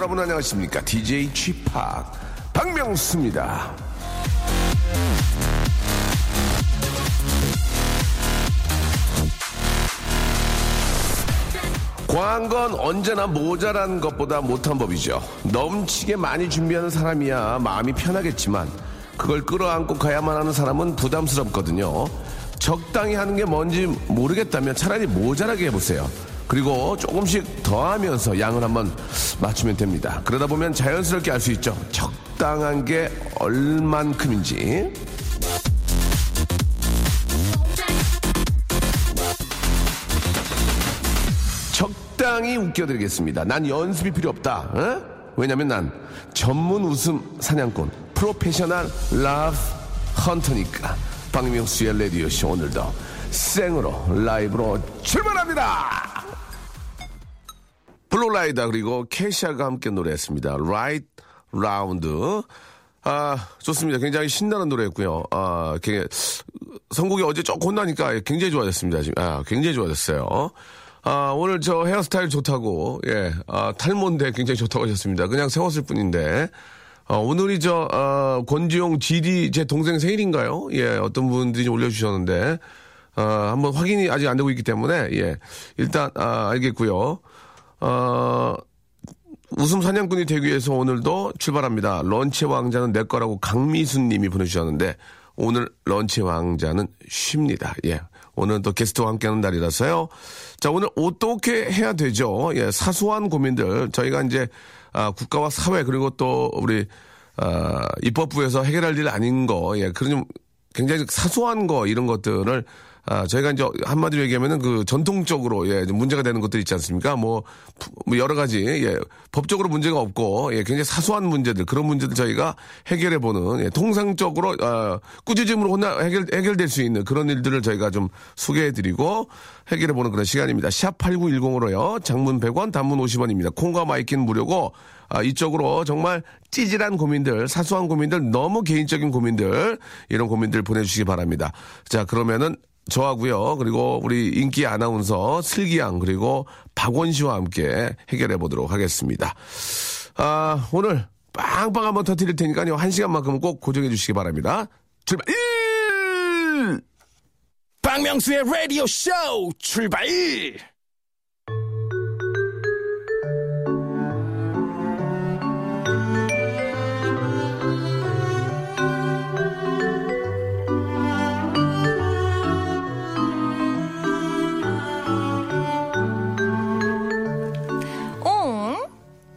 여러분 안녕하십니까 DJ 지팍 박명수입니다 과한 건 언제나 모자란 것보다 못한 법이죠. 넘치게 많이 준비하는 사람이야 마음이 편하겠지만 그걸 끌어안고 가야만 하는 사람은 부담스럽거든요. 적당히 하는 게 뭔지 모르겠다면 차라리 모자라게 해보세요. 그리고 조금씩 더하면서 양을 한번 맞추면 됩니다. 그러다 보면 자연스럽게 알 수 있죠. 적당한 게 얼만큼인지. 적당히 웃겨드리겠습니다. 난 연습이 필요 없다. 어? 왜냐면 난 전문 웃음 사냥꾼 프로페셔널 라브 헌터니까 박명수의 레디오쇼 오늘도 생으로 라이브로 출발합니다. 플로 라이다 그리고 케샤가 함께 노래했습니다. Right Round. 아, 좋습니다. 굉장히 신나는 노래였고요. 아, 선곡이 어제 조금 혼나니까 굉장히 좋아졌습니다. 지금. 아, 굉장히 좋아졌어요. 아, 오늘 저 헤어스타일 좋다고, 예, 아, 탈모인데 굉장히 좋다고 하셨습니다. 그냥 세웠을 뿐인데. 어, 오늘이 저, 어, 권지용 GD 제 동생 생일인가요? 예, 어떤 분들이 좀 올려주셨는데, 어, 한번 확인이 아직 안 되고 있기 때문에, 예, 일단, 아, 알겠고요 어, 웃음 사냥꾼이 되기 위해서 오늘도 출발합니다. 런치 왕자는 내 거라고 강미순 님이 보내주셨는데, 오늘 런치 왕자는 쉽니다. 예. 오늘 또 게스트와 함께하는 날이라서요. 자, 오늘 어떻게 해야 되죠? 예, 사소한 고민들. 저희가 이제, 아, 국가와 사회, 그리고 또 우리, 아, 입법부에서 해결할 일 아닌 거, 예, 그런 좀 굉장히 사소한 거, 이런 것들을 아, 저희가 이제 한마디로 얘기하면은 그 전통적으로 예, 좀 문제가 되는 것들 있지 않습니까? 뭐, 부- 뭐 여러 가지 예, 법적으로 문제가 없고 예, 굉장히 사소한 문제들 그런 문제들 저희가 해결해 보는 예, 통상적으로 아, 꾸짖음으로 혼나 해결 해결될 수 있는 그런 일들을 저희가 좀 소개해 드리고 해결해 보는 그런 시간입니다. 샵 8910으로요. 장문 100원, 단문 50원입니다. 콩과 마이킹 무료고 아, 이쪽으로 정말 찌질한 고민들, 사소한 고민들, 너무 개인적인 고민들, 이런 고민들 보내 주시기 바랍니다. 자, 그러면은 저하고요. 그리고 우리 인기 아나운서 슬기양 그리고 박원 씨와 함께 해결해 보도록 하겠습니다. 아, 오늘 빵빵 한번 터뜨릴 테니까요. 한 시간만큼은 꼭 고정해 주시기 바랍니다. 출발! 1! 박명수의 라디오 쇼 출발!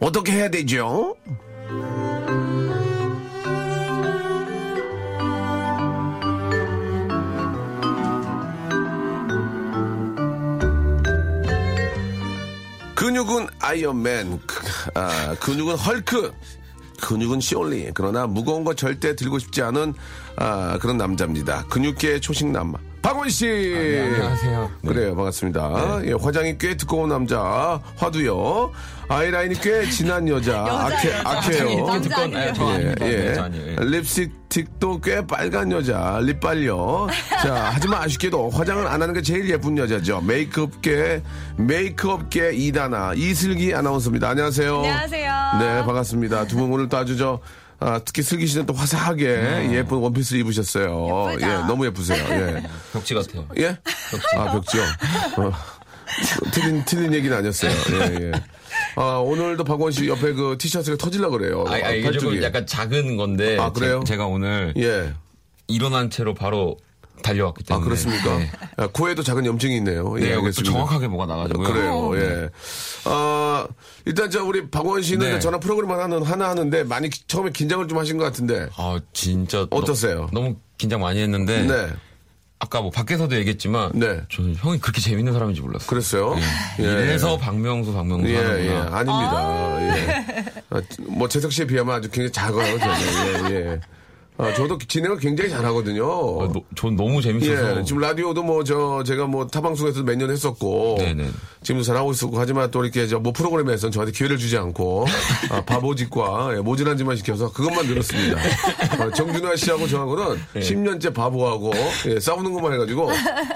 어떻게 해야 되죠? 근육은 아이언맨, 그- 아, 근육은 헐크, 근육은 시올리. 그러나 무거운 거 절대 들고 싶지 않은 아, 그런 남자입니다. 근육계의 초식남 박원 씨. 안녕하세요. 네. 그래요, 반갑습니다. 예, 화장이 꽤 두꺼운 남자, 화두요. 아이라인이 꽤 진한 여자? 아, 저 아닙니다. 예, 네, 저 아니에요. 예. 립스틱도 꽤 빨간 여자, 립발요. 자, 하지만 아쉽게도 화장을 안 하는 게 제일 예쁜 여자죠. 메이크업계, 메이크업계 이다나, 이슬기 아나운서입니다. 안녕하세요. 안녕하세요. 네, 반갑습니다. 두 분 오늘 또 아주 저, 아, 특히 슬기 씨는 또 화사하게 예쁜 원피스 입으셨어요. 예쁘죠? 예, 너무 예쁘세요. 예. 벽지 같아요. 예? 아, 벽지요? 어, 틀린, 틀린 얘기는 아니었어요. 예, 예. 아, 오늘도 박원 씨 옆에 그 티셔츠가 터질라 그래요. 아, 아, 이게 조금. 약간 작은 건데. 아, 그래요? 제, 가 오늘 예. 일어난 채로 바로 달려왔기 아, 때문에. 그렇습니까? 네. 아, 코에도 작은 염증이 있네요. 네, 예, 여기 또 알겠습니다. 정확하게 뭐가 나가지고요. 그래요, 예. 아, 일단 저 우리 박원 씨는 네. 전화 프로그램 하나, 하나 하는데 많이 기- 처음에 긴장을 좀 하신 것 같은데. 아, 진짜. 어떠세요? 너, 무 긴장 많이 했는데. 네. 아까 뭐 밖에서도 얘기했지만. 네. 저는 형이 그렇게 재밌는 사람인지 몰랐어요. 그랬어요? 예. 이래서 박명수, 박명수 예, 하는구나. 예, 아닙니다. 예. 아, 뭐, 재석 씨에 비하면 아주 굉장히 작아요, 저는. 예, 예. 아, 저도 진행을 굉장히 잘하거든요. 어, 노- 전 너무 재밌어서. 예, 지금 라디오도 뭐, 저, 제가 뭐, 타방송에서 몇 년 했었고. 네네. 지금도 잘하고 있었고, 하지만 또 이렇게 저, 뭐, 프로그램에서는 저한테 기회를 주지 않고, 아, 바보짓과, 예, 모질한 짓만 시켜서 그것만 늘었습니다. 아, 정준하 씨하고 저하고는 네. 10년째 바보하고, 예, 싸우는 것만 해가지고,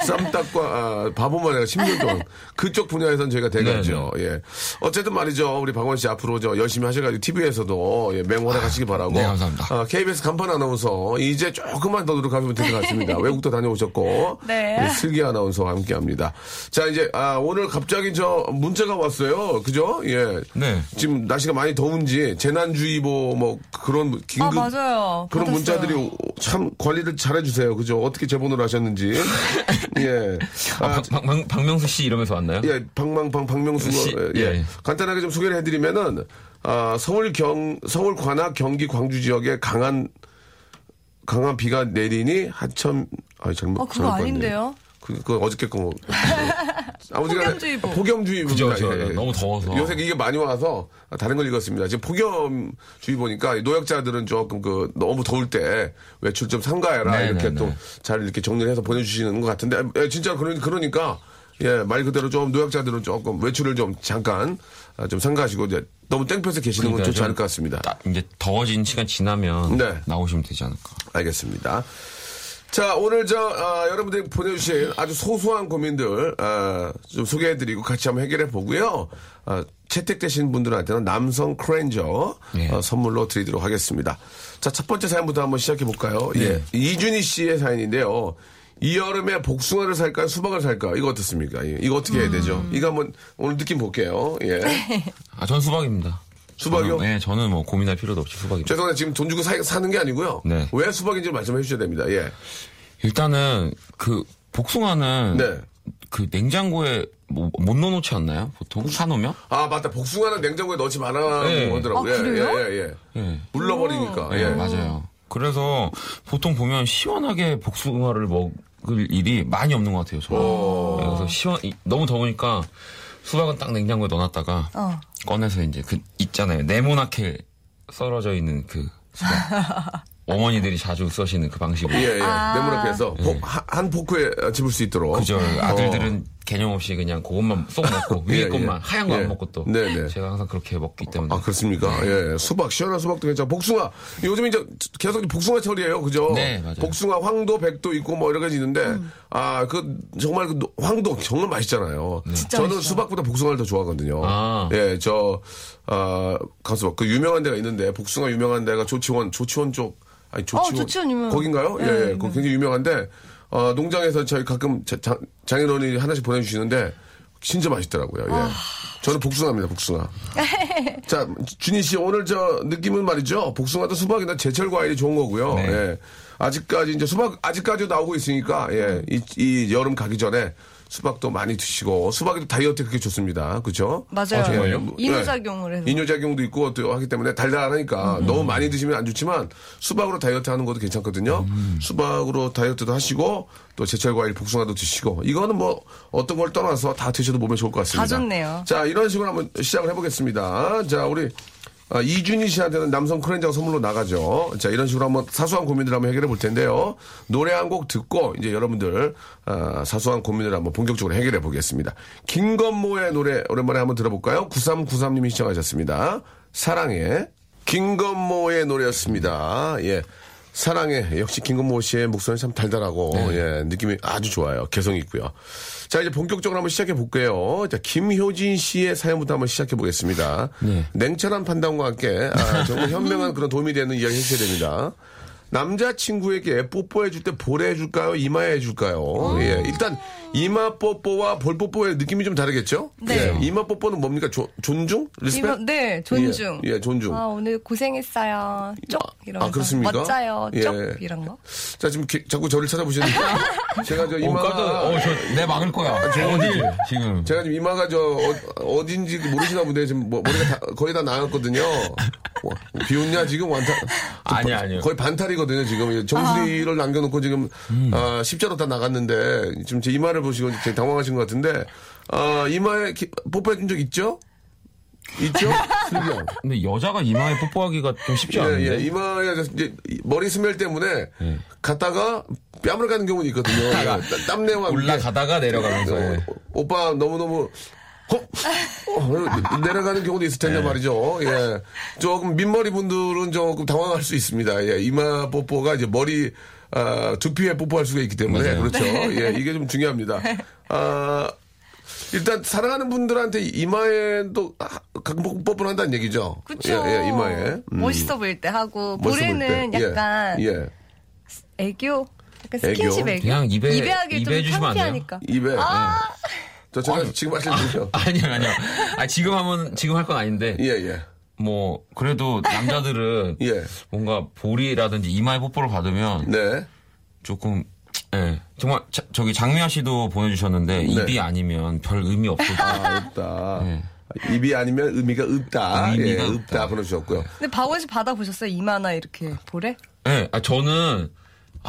쌈딱과, 아, 바보만 해가 10년 동안. 그쪽 분야에서는 저희가 대가죠. 예. 어쨌든 말이죠. 우리 박원 씨 앞으로 저 열심히 하셔가지고, TV에서도, 예, 맹활약 하시기 바라고. 네, 감사합니다. 아, KBS 간판 아나운서 이제 조금만 더 노력하면 될 것 같습니다. 외국도 다녀오셨고 네. 슬기 아나운서와 함께합니다. 자 이제 아, 오늘 갑자기 저 문자가 왔어요. 그죠? 예. 네. 지금 날씨가 많이 더운지 재난주의보 뭐 그런 긴급 아, 맞아요. 그런 받았어요. 문자들이 참 관리를 잘해주세요. 그죠? 어떻게 제보를 하셨는지. 예. 아, 아, 박, 박, 박 명수 씨 이러면서 왔나요? 예, 방망방 박명수 씨, 예. 예. 간단하게 좀 소개를 해드리면은 아, 서울 경 서울 관악 경기 광주 지역에 강한 강한 비가 내리니 하천 아 잘못 어, 그거. 아닌데요? 그, 그 어저께 거 아버지가 폭염주의보. 폭염주의보 그죠, 그죠. 너무 더워서. 요새 이게 많이 와서 다른 걸 읽었습니다. 지금 폭염주의보니까 노약자들은 조금 그 너무 더울 때 외출 좀 삼가해라 네, 이렇게 네, 또 네. 잘 이렇게 정리를 해서 보내주시는 것 같은데 예, 진짜 그러, 그러니까 예 말 그대로 좀 노약자들은 조금 외출을 좀 잠깐 아, 좀 삼가하시고 이제 너무 땡볕에 계시는 건 그러니까 좋지 좀 않을 것 같습니다. 딱 이제 더워진 시간 지나면 네. 나오시면 되지 않을까. 알겠습니다. 자, 오늘 저, 아, 여러분들이 보내주신 아주 소소한 고민들, 아, 좀 소개해드리고 같이 한번 해결해 보고요. 아, 채택되신 분들한테는 남성 크렌저 예. 어, 선물로 드리도록 하겠습니다. 자, 첫 번째 사연부터 한번 시작해 볼까요? 예. 이준희 씨의 사연인데요. 이 여름에 복숭아를 살까요? 수박을 살까요? 이거 어떻습니까? 예. 이거 어떻게 해야 되죠? 이거 한번 오늘 느낌 볼게요. 예. 아, 전 수박입니다. 수박이요? 저는, 네, 저는 뭐 고민할 필요도 없이 수박입니다. 죄송한데 지금 돈 주고 사, 사는 게 아니고요. 네. 왜 수박인지 말씀해 주셔야 됩니다. 예. 일단은 그 복숭아는 네. 그 냉장고에 뭐, 못 넣어놓지 않나요? 보통 사놓으면? 아 맞다 복숭아는 냉장고에 넣지 말아라고 네. 하더라고요. 아, 그래요? 예, 예, 예. 예. 물러버리니까. 예, 예. 맞아요. 그래서 보통 보면 시원하게 복숭아를 먹을 일이 많이 없는 것 같아요. 저는. 예, 그래서 시원 이- 너무 더우니까 수박은 딱 냉장고에 넣어놨다가 어. 꺼내서 이제 그 있잖아요. 네모나게 썰어져 있는 그 수박. 어머니들이 자주 쓰시는 그 방식으로. 예, 예. 네모나게 해서 포- 한, 한 포크에 집을 수 있도록. 예. 그죠. 아들들은 개념 없이 그냥 그것만 쏙 먹고 위에 예, 예. 것만 하얀 거안 예. 먹고 또 네네. 제가 항상 그렇게 먹기 때문에 아, 그렇습니까? 예. 수박, 시원한 수박도 괜찮아. 복숭아. 요즘 이제 계속 복숭아 철이에요. 그죠? 네, 맞아요. 복숭아, 황도, 백도 있고 뭐 여러 가지 있는데, 아, 그, 정말 그 노- 황도 정말 맛있잖아요. 진짜 저는 맛있어요. 수박보다 복숭아를 더 좋아하거든요. 아. 예, 저, 아, 가수, 그 유명한 데가 있는데, 복숭아 유명한 데가 조치원, 조치원 쪽, 아니, 조치원. 어, 조치원 유명. 거긴가요? 네, 예, 예. 네. 거 굉장히 유명한데, 어, 농장에서 저희 가끔 자- 장- 장인어른이 하나씩 보내주시는데, 진짜 맛있더라고요. 예. 아. 저는 복숭아입니다, 복숭아. 자, 준희 씨, 오늘 저 느낌은 말이죠. 복숭아도 수박이나 제철 과일이 좋은 거고요. 네. 예. 아직까지 이제 수박, 아직까지도 나오고 있으니까, 예. 이, 이 여름 가기 전에 수박도 많이 드시고, 수박이 수박이 그렇게 좋습니다. 그죠? 맞아요. 정말요? 뭐, 이뇨작용을 해서. 이뇨작용도 있고 또 하기 때문에 달달하니까 너무 많이 드시면 안 좋지만 수박으로 다이어트 하는 것도 괜찮거든요. 수박으로 다이어트도 하시고 또 제철 과일 복숭아도 드시고 이거는 뭐 어떤 걸 떠나서 다 드셔도 몸에 좋을 것 같습니다. 다 좋네요. 자 이런 식으로 한번 시작을 해보겠습니다. 자 우리 아, 이준희 씨한테는 남성 크렌저가 선물로 나가죠. 자, 이런 식으로 한번 사소한 고민들 한번 해결해 볼 텐데요. 노래 한 곡 듣고 이제 여러분들 아, 사소한 고민을 한번 본격적으로 해결해 보겠습니다. 김건모의 노래 오랜만에 한번 들어볼까요? 9393님이 시청하셨습니다. 사랑해. 김건모의 노래였습니다. 예. 사랑해. 역시 김건모 씨의 목소리 참 달달하고, 예, 느낌이 아주 좋아요. 개성이 있고요. 자, 이제 본격적으로 한번 시작해 볼게요. 자, 김효진 씨의 사연부터 한번 시작해 보겠습니다. 냉철한 판단과 함께, 아, 정말 현명한 그런 도움이 되는 이야기 해주셔야 됩니다. 남자친구에게 뽀뽀해 줄 때 볼에 해줄까요? 이마에 해줄까요? 예. 일단, 이마 뽀뽀와 볼 뽀뽀의 느낌이 좀 다르겠죠? 네. 예. 이마 뽀뽀는 뭡니까? 조- 존중? respect? 이거, 네, 존중. 예, 예, 존중. 아, 오늘 고생했어요. 쪽 이러면서 아, 그렇습니까? 멋져요. 예. 쪽 이런 거. 자, 지금 기- 자꾸 저를 찾아보시는데. 제가 저 어, 이마가. 깜짝, 어, 저, 내 막을 거야. 어디? 지금. 제가 지금 이마가 저 어, 딘지 모르시나 보네. 지금 뭐, 머리가 다- 거의 다 나갔거든요. 와, 비웃냐 지금 완타. 아니, 아니요. 거의 반탈이 거든요 지금 정수리를 남겨놓고 지금 아, 십자로 다 나갔는데 지금 제 이마를 보시고 되게 당황하신 것 같은데 아, 이마에 기- 뽀뽀해준 적 있죠? 있죠? 슬기형. 근데 여자가 이마에 뽀뽀하기가 좀 쉽지 예, 않은데. 예. 이마에 이제 머리 스멜 때문에 예. 갔다가 뺨을 가는 경우는 있거든요. 예, 땀- 땀내와. 올라가다가 내려가면서. 어, 예. 오빠 너무너무 헉! 어, 내려가는 경우도 있을 텐데 말이죠. 예. 조금 민머리 분들은 조금 당황할 수 있습니다. 예. 이마 뽀뽀가 이제 머리, 아, 두피에 뽀뽀할 수가 있기 때문에. 맞아요. 그렇죠. 예. 이게 좀 중요합니다. 아, 일단 사랑하는 분들한테 이마에도 아, 가끔 뽀- 뽀뽀를 한다는 얘기죠. 그쵸. 예, 예, 이마에. 음. 멋있어 보일 때 하고 볼에는 때. 예, 약간 예. 애교, 약간 애교? 스킨십 애교. 그냥 입에- 입에 하기 입에 좀 해주시면 안 돼요? 창피하니까. 입에. 아. 저, 제가 지금 말씀드리죠. 아니요, 아니요. 아, 지금 하면, 지금 할 건 아닌데. 예, 예. 뭐, 그래도 남자들은 예. 뭔가 볼이라든지 이마에 뽀뽀를 받으면 네. 조금, 예. 정말, 자- 저기 장미아 씨도 보내주셨는데, 입이 아니면 별 의미 없을 것. 아, 없다. 네. 입이 아니면 의미가 없다. 의미가 예, 없다. 없다. 보내주셨고요. 근데 박원 씨 받아보셨어요? 이마나 이렇게 볼에? 예, 아, 저는,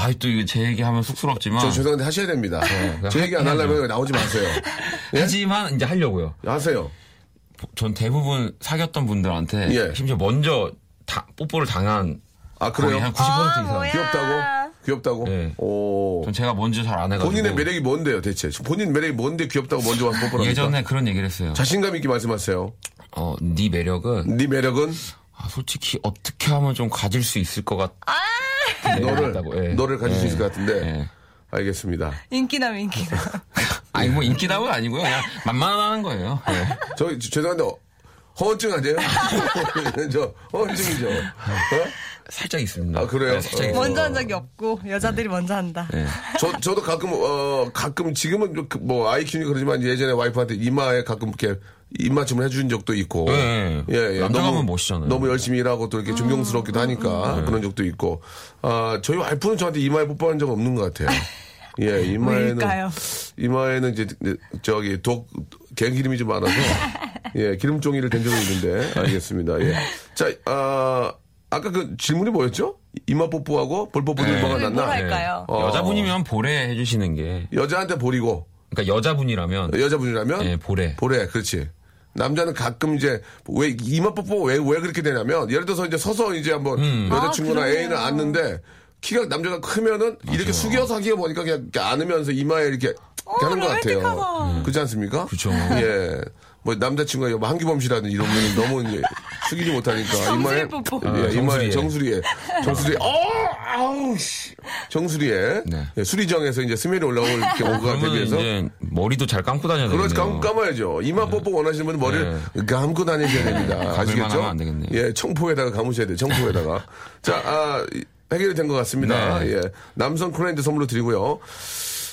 아, 또 이게 제 얘기하면 쑥스럽지만. 저 죄송한데 하셔야 됩니다. 네, 제 얘기 안. 하려면 나오지 마세요. 예? 하지만 이제 하려고요. 하세요. 전 대부분 사귀었던 분들한테 예. 심지어 먼저 다, 뽀뽀를 당한 아, 그래요? 한 90% 아, 이상. 뭐야. 귀엽다고? 귀엽다고? 네. 오. 전 제가 먼저 잘 안 해가지고. 본인의 매력이 뭔데요, 대체? 본인 매력이 뭔데 귀엽다고 먼저 와서 뽀뽀를 합니까? 예전에 그런 얘기를 했어요. 자신감 있게 말씀하세요. 어, 네 매력은 네 매력은 아, 솔직히 어떻게 하면 좀 가질 수 있을 것 같. 너를, 예. 너를 가질 수 예. 있을 것 같은데. 예. 알겠습니다. 인기남, 인기남. 아니 뭐 인기다운 아니고요. 그냥 만만한 거예요. 예. 저, 저- 죄송한데, 어, 허언증 아니에요? 저, 허언증이죠. 어? 살짝 있습니다. 아, 그래요? 네, 살짝 어. 먼저 한 적이 없고 여자들이 먼저 한다. 예. 저, 저도 가끔, 어, 가끔 지금은 좀그 뭐, 아이 키우니 그러지만 예전에 와이프한테 이마에 가끔 이렇게 입맞춤을 해준 적도 있고. 예, 예. 남자가 하면 멋있잖아요. 너무 열심히 일하고 또 이렇게 존경스럽기도 하니까 그런 적도 있고. 아, 저희 와이프는 저한테 이마에 뽀뽀한 적 없는 것 같아요. 예, 이마에는. 왜일까요? 이마에는 이제, 저기, 독, 개 기름이 좀 많아서. 예, 기름종이를 댄 적이 있는데. 알겠습니다. 예. 자, 아, 아까 그 질문이 뭐였죠? 이마 뽀뽀하고 볼 뽀뽀는 네. 뭐가 낫나? 할까요? 어. 여자분이면 볼에 해주시는 게. 여자한테 볼이고, 그러니까 여자분이라면. 여자분이라면 예, 볼에. 볼에 그렇지. 남자는 가끔 이제 왜 이마 뽀뽀 왜 왜 그렇게 되냐면 예를 들어서 이제 서서 이제 한번 여자친구나 아. 애인을 안는데 키가 남자가 크면은 이렇게 숙여서 하기가 보니까 그냥 이렇게 안으면서 이마에 이렇게, 이렇게 하는 것 같아요. 로맨틱하다. 그렇지 않습니까? 그쵸. 예. 뭐 남자친구가 뭐 한기범 씨라든지 이런 분은 너무 이제 숙이지 못하니까 이마에. 예, 아, 이마에 정수리에. 정수리에 정수리에 어 아우 씨 정수리에 네. 예, 수리정에서 이제 스멜이 올라올 경우가 대비해서 머리도 잘 감고 다녀야 되겠네요. 그렇지, 감, 감아야죠. 이마 뽀뽀 원하시는 분은 머리를 감고 다니셔야 됩니다. 아시겠죠? 하면 안 되겠네요. 예, 청포에다가 감으셔야 돼요. 청포에다가. 자, 아, 이- 해결이 된 것 같습니다. 네. 예. 남성 클라이언트 선물로 드리고요.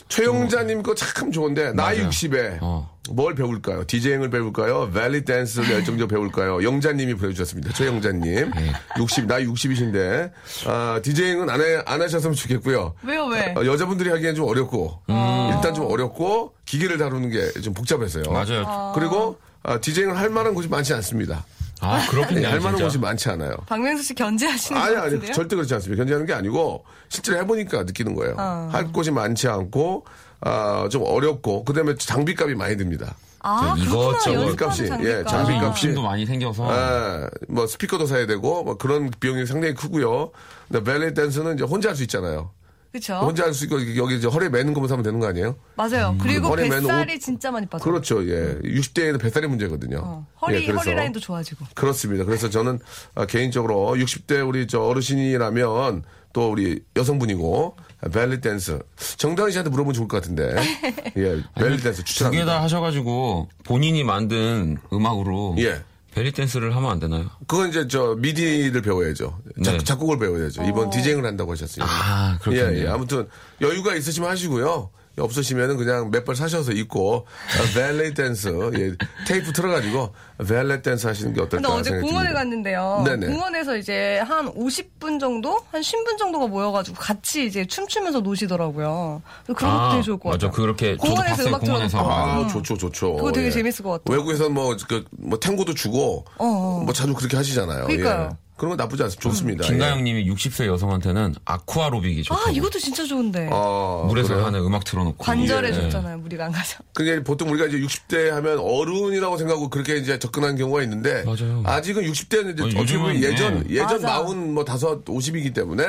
최용자님 거 참 좋은데, 나이 맞아요. 60에 어. 뭘 배울까요? 디제잉을 배울까요? 벨리 댄스를 열정적 배울까요? 영자님이 보내주셨습니다. 최영자님. 네. 60, 나이 60이신데, 아, 디제잉은 안, 해, 안 하셨으면 좋겠고요. 왜요, 왜? 어, 여자분들이 하기엔 좀 어렵고 음. 일단 좀 어렵고 기계를 다루는 게 좀 복잡해서요. 맞아요. 그리고 아, 디제잉을 할 만한 곳이 많지 않습니다. 아, 네, 그렇겠네요. 할 만한. 곳이 많지 않아요. 박명수 씨 견제하시는 아니 것 아니 같은데요? 절대 그렇지 않습니다. 견제하는 게 아니고 실제로 해보니까 느끼는 거예요. 어. 할 곳이 많지 않고 아, 좀 어렵고 그 다음에 장비값이 많이 듭니다. 아. 이것저것 값이. 예, 장비 장비값이. 욕심도 많이 생겨서. 아, 뭐 스피커도 사야 되고 뭐 그런 비용이 상당히 크고요. 근데 벨리 댄스는 이제 혼자 할 수 있잖아요. 그쵸? 혼자 할 수 있고 여기 이제 허리에 매는 것만 사면 되는 거 아니에요? 맞아요. 그리고 허리 맨 뱃살이 진짜 많이 빠져. 그렇죠. 예. 60대에는 뱃살이 문제거든요. 어, 허리, 예, 그래서 허리 라인도 좋아지고. 그렇습니다. 그래서 저는 아, 개인적으로 60대 우리 저 어르신이라면 또 우리 여성분이고 벨리 댄스 정다은 씨한테 물어보면 좋을 것 같은데 예 벨리 댄스 두개 추천합니다. 다 하셔가지고 본인이 만든 음악으로 예. 벨리 댄스를 하면 안 되나요? 그건 이제 저 미디를 배워야죠. 작, 네. 작곡을 배워야죠. 이번 디제잉을 한다고 하셨으니까. 아, 그렇겠네요. 예, 예. 아무튼 여유가 있으시면 하시고요. 없으시면은 그냥 몇 벌 사셔서 입고 아, 벨리 댄스 예, 테이프 틀어가지고 벨리 댄스 하시는 게 어떨까 근데 어제 공원에 듭니다. 갔는데요. 네네. 공원에서 이제 한 50분 정도? 한 10분 정도가 모여가지고 같이 이제 춤추면서 노시더라고요. 그래서 그런 것도 되게 좋을 것 맞아. 같아요. 그렇게 저도 공원에서 봤어요. 음악 공원에서. 아, 음. 좋죠, 좋죠. 그거 되게 예. 재밌을 것 같아요. 외국에서 뭐, 그, 뭐, 탱고도 주고, 어. 뭐, 자주 그렇게 하시잖아요. 그러니까요. 예. 그런 건 나쁘지 않습니다. 좋습니다. 예. 김가영님이 60세 여성한테는 아쿠아로빅이 좋다고. 아, 이것도 진짜 좋은데. 어, 물에서 그래요? 하는 음악 틀어놓고. 관절에 예. 좋잖아요. 무리가 안 가서. 그게 보통 우리가 이제 60대 하면 어른이라고 생각하고 그렇게 이제 접근하는 경우가 있는데 맞아요. 아직은 60대는 이제 어, 요즘은, 예전 네. 예전. 마흔 뭐 다섯 50이기 때문에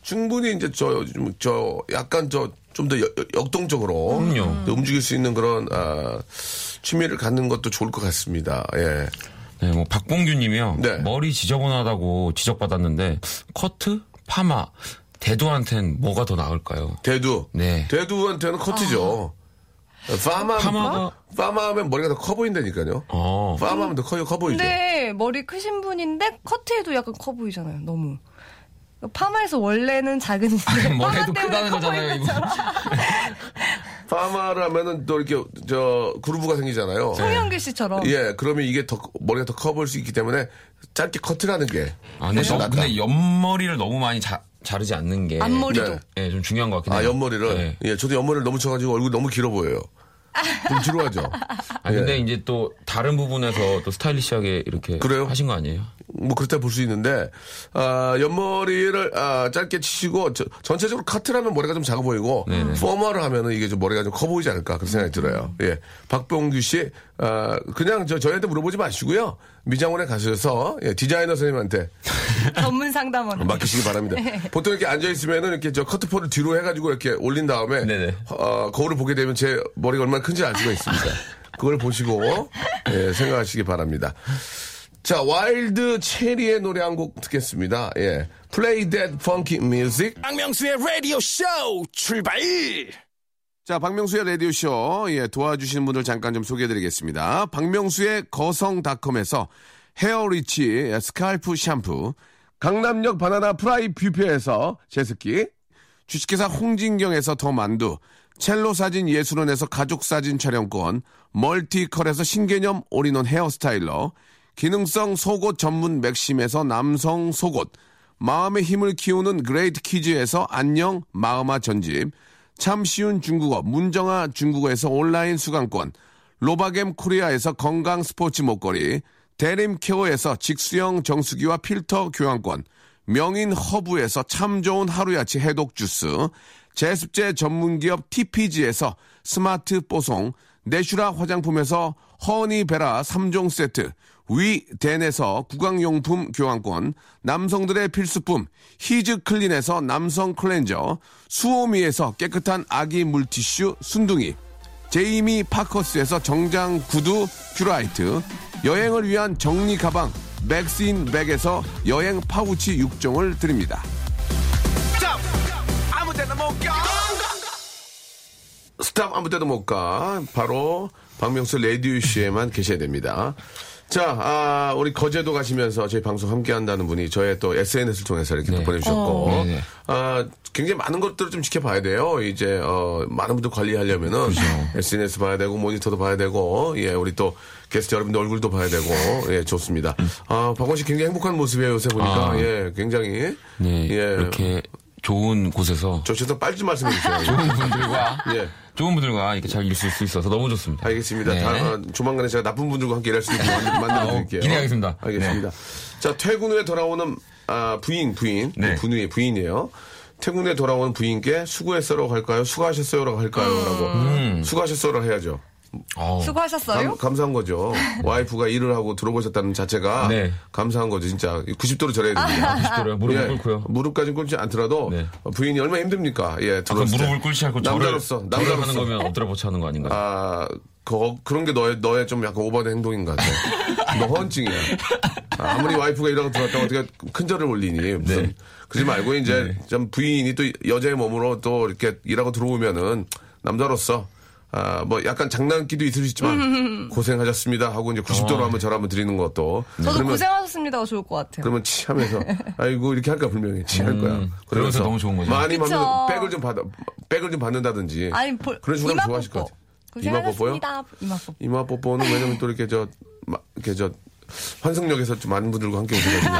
충분히 이제 저, 좀, 저 약간 저 좀 더 역동적으로 그럼요. 또 움직일 수 있는 그런 아, 취미를 갖는 것도 좋을 것 같습니다. 예. 네, 뭐 박봉규님이요. 네. 머리 지저분하다고 지적받았는데 커트, 파마, 대두한텐 뭐가 더 나을까요? 대두. 네. 대두한테는 커트죠. 파마, 파마가- 파마하면 머리가 더 커 보인다니까요. 어. 파마하면 더 커, 커 보이죠. 근데 머리 크신 분인데 커트해도 약간 커 보이잖아요. 너무. 파마에서 원래는 작은데 머리도 파마 때문에 크다는 커 거잖아요, 보이는 이거. 파마를 하면은 또 이렇게 저 groove가 생기잖아요. 송영길 씨처럼. 예, 그러면 이게 더 머리가 더 커 보일 수 있기 때문에 짧게 커트라는 게 아, 근데, 너. 근데 옆머리를 너무 많이 자, 자르지 않는 게. 앞머리도. 네. 예, 좀 중요한 것 같긴 해요. 아 옆머리를 네. 예, 저도 옆머리를 너무 쳐가지고 얼굴 이 너무 길어 보여요. 좀 지루하죠. 아, 근데 예. 이제 또 다른 부분에서 또 스타일리시하게 이렇게 그래요? 하신 거 아니에요? 뭐 그렇다 볼 수 있는데 아, 옆머리를 아, 짧게 치시고 저- 전체적으로 카트라면 머리가 좀 작아 보이고 포머를 하면은 이게 좀 머리가 좀 커 보이지 않을까 그런 생각이 들어요. 예, 박봉규 씨 아, 그냥 저 저희한테 물어보지 마시고요 미장원에 가셔서 예, 디자이너 선생님한테 전문 상담원. 맡기시기 바랍니다. 보통 이렇게 앉아 있으면은 이렇게 저 커트폴을 뒤로 해가지고 이렇게 올린 다음에 네네. 어, 거울을 보게 되면 제 머리가 얼마나 큰지 알 수가 있습니다. 그걸 보시고 예, 생각하시기 바랍니다. 자, 와일드 체리의 노래 한 곡 듣겠습니다. 예. Play that funky music. 박명수의 라디오 쇼 출발! 자, 박명수의 라디오 쇼. 예, 도와주시는 분들 잠깐 좀 소개해 드리겠습니다. 박명수의 거성닷컴에서 헤어리치 스칼프 샴푸. 강남역 바나나 프라이 뷔페에서 제습기. 주식회사 홍진경에서 더 만두. 첼로 사진 예술원에서 가족 사진 촬영권. 멀티컬에서 신개념 all-in-one hair styler. 기능성 속옷 전문 맥심에서 남성 속옷. 마음의 힘을 키우는 그레이트 키즈에서 안녕 마음아 전집. 참 쉬운 중국어 문정아 중국어에서 온라인 수강권. 로바겜 코리아에서 건강 스포츠 목걸이. 대림 케어에서 직수형 정수기와 필터 교환권. 명인 허브에서 참 좋은 하루야치 해독 주스. 제습제 전문기업 TPG에서 스마트 뽀송. 내슈라 화장품에서 허니베라 3종 세트. 위덴에서 구강용품 교환권, 남성들의 필수품 히즈 클린에서 남성 클렌저, 수오미에서 깨끗한 아기 물티슈 순둥이, 제이미 파커스에서 정장 구두 큐라이트, 여행을 위한 정리 가방 맥스인 백에서 여행 파우치 6종을 드립니다. Stop 아무 데도 못 가. 바로 박명수 레디오쇼에만 계셔야 됩니다. 자, 아, 우리 거제도 가시면서 저희 방송 함께 한다는 분이 저의 또 SNS를 통해서 이렇게 또 네. 보내주셨고, 어. 네, 네. 아, 굉장히 많은 것들을 좀 지켜봐야 돼요. 이제, 어, 많은 분들 관리하려면은 SNS 봐야 되고, 모니터도 봐야 되고, 예, 우리 또 게스트 여러분들 얼굴도 봐야 되고, 예, 좋습니다. 아, 박원 씨 굉장히 행복한 모습이에요, 요새 보니까. 아. 예, 굉장히. 네. 예. 이렇게 좋은 곳에서 저 최선 빨리 좀 말씀해 주세요. 좋은 분들과 예. 좋은 분들과 이렇게 잘 있을 수 있어서 너무 좋습니다. 알겠습니다. 네. 다, 어, 조만간에 제가 나쁜 분들과 함께 일할 수 있게 만들어 드릴게요. 어, 기대하겠습니다. 알겠습니다. 자, 퇴근 후에 돌아오는 아, 부인, 부인, 네. 부인이 부인이에요. 퇴근 후에 돌아오는 부인께 수고했어라고 할까요? 수고하셨어요라고 할까요? 라고. 음. 수고하셨어라고 해야죠. 어우, 수고하셨어요? 감, 사한 거죠. 와이프가 일을 하고 들어보셨다는 자체가 네. 감사한 거죠. 진짜 90도로 절해야 됩니다. 90도로요. 무릎을 예, 꿇고요. 무릎까지 꿇지 않더라도 네. 어, 부인이 얼마나 힘듭니까? 예, 아, 들어왔을 때. 무릎을 꿇지 않고 남자로서 절을 하는 남자로서 거면 엎드려 버쳐 하는 거 아닌가요? 아, 그, 그런 게 너의, 너의 좀 약간 오버된 행동인 것 같아. 너 허언증이야. 아, 아무리 와이프가 일하고 들어왔다고 어떻게 큰 절을 올리니. 무슨. 네. 그러지 말고 이제 좀 부인이 또 여자의 몸으로 또 이렇게 일하고 들어오면은 남자로서 아, 뭐 약간 장난기도 있을 수 있지만 고생하셨습니다 하고 이제 90도로 어. 한번 절 한번 드리는 것도. 저도 그러면, 고생하셨습니다가 좋을 것 같아요. 그러면 치 하면서 아이고 이렇게 할까 분명히 치할 거야. 음, 그러면서 너무 좋은 거죠. 많이. 받는 백을 좀 받아 백을 좀 받는다든지. 아니, 볼, 그런 식으로 하면 좋아하실 것. 같아요. 이마 뽀뽀요? 이마 뽀뽀. 이마 뽀뽀는 왜냐면 또 이렇게 저, 마- 이렇게 저, 환승역에서 좀 많은 분들과 함께 오셔가지고.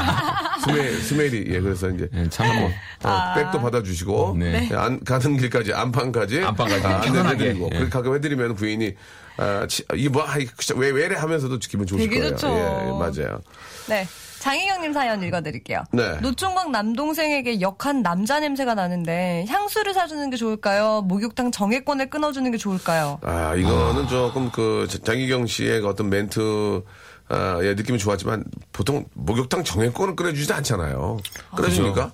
스메, 스메일이, 예, 그래서 이제. 네, 참고. 어, 백도 받아주시고. 네. 예, 안, 가는 길까지, 안방까지. 안방까지. 아. 안내해드리고. 예. 그렇게 가끔 해드리면 부인이, 아, 치- 이게 뭐, 아이, 진짜 왜, 왜래 하면서도 기분 좋으실 되게 거예요. 좋죠. 예, 맞아요. 네. 장희경님 사연 읽어드릴게요. 네. 노총각 남동생에게 역한 남자 냄새가 나는데 향수를 사주는 게 좋을까요? 목욕탕 정액권을 끊어주는 게 좋을까요? 아, 이거는 조금 그 장희경 씨의 그 어떤 멘트, 아, 예, 느낌이 좋았지만 보통 목욕탕 정액권을 끊어주지 않잖아요. 끊어줍니까?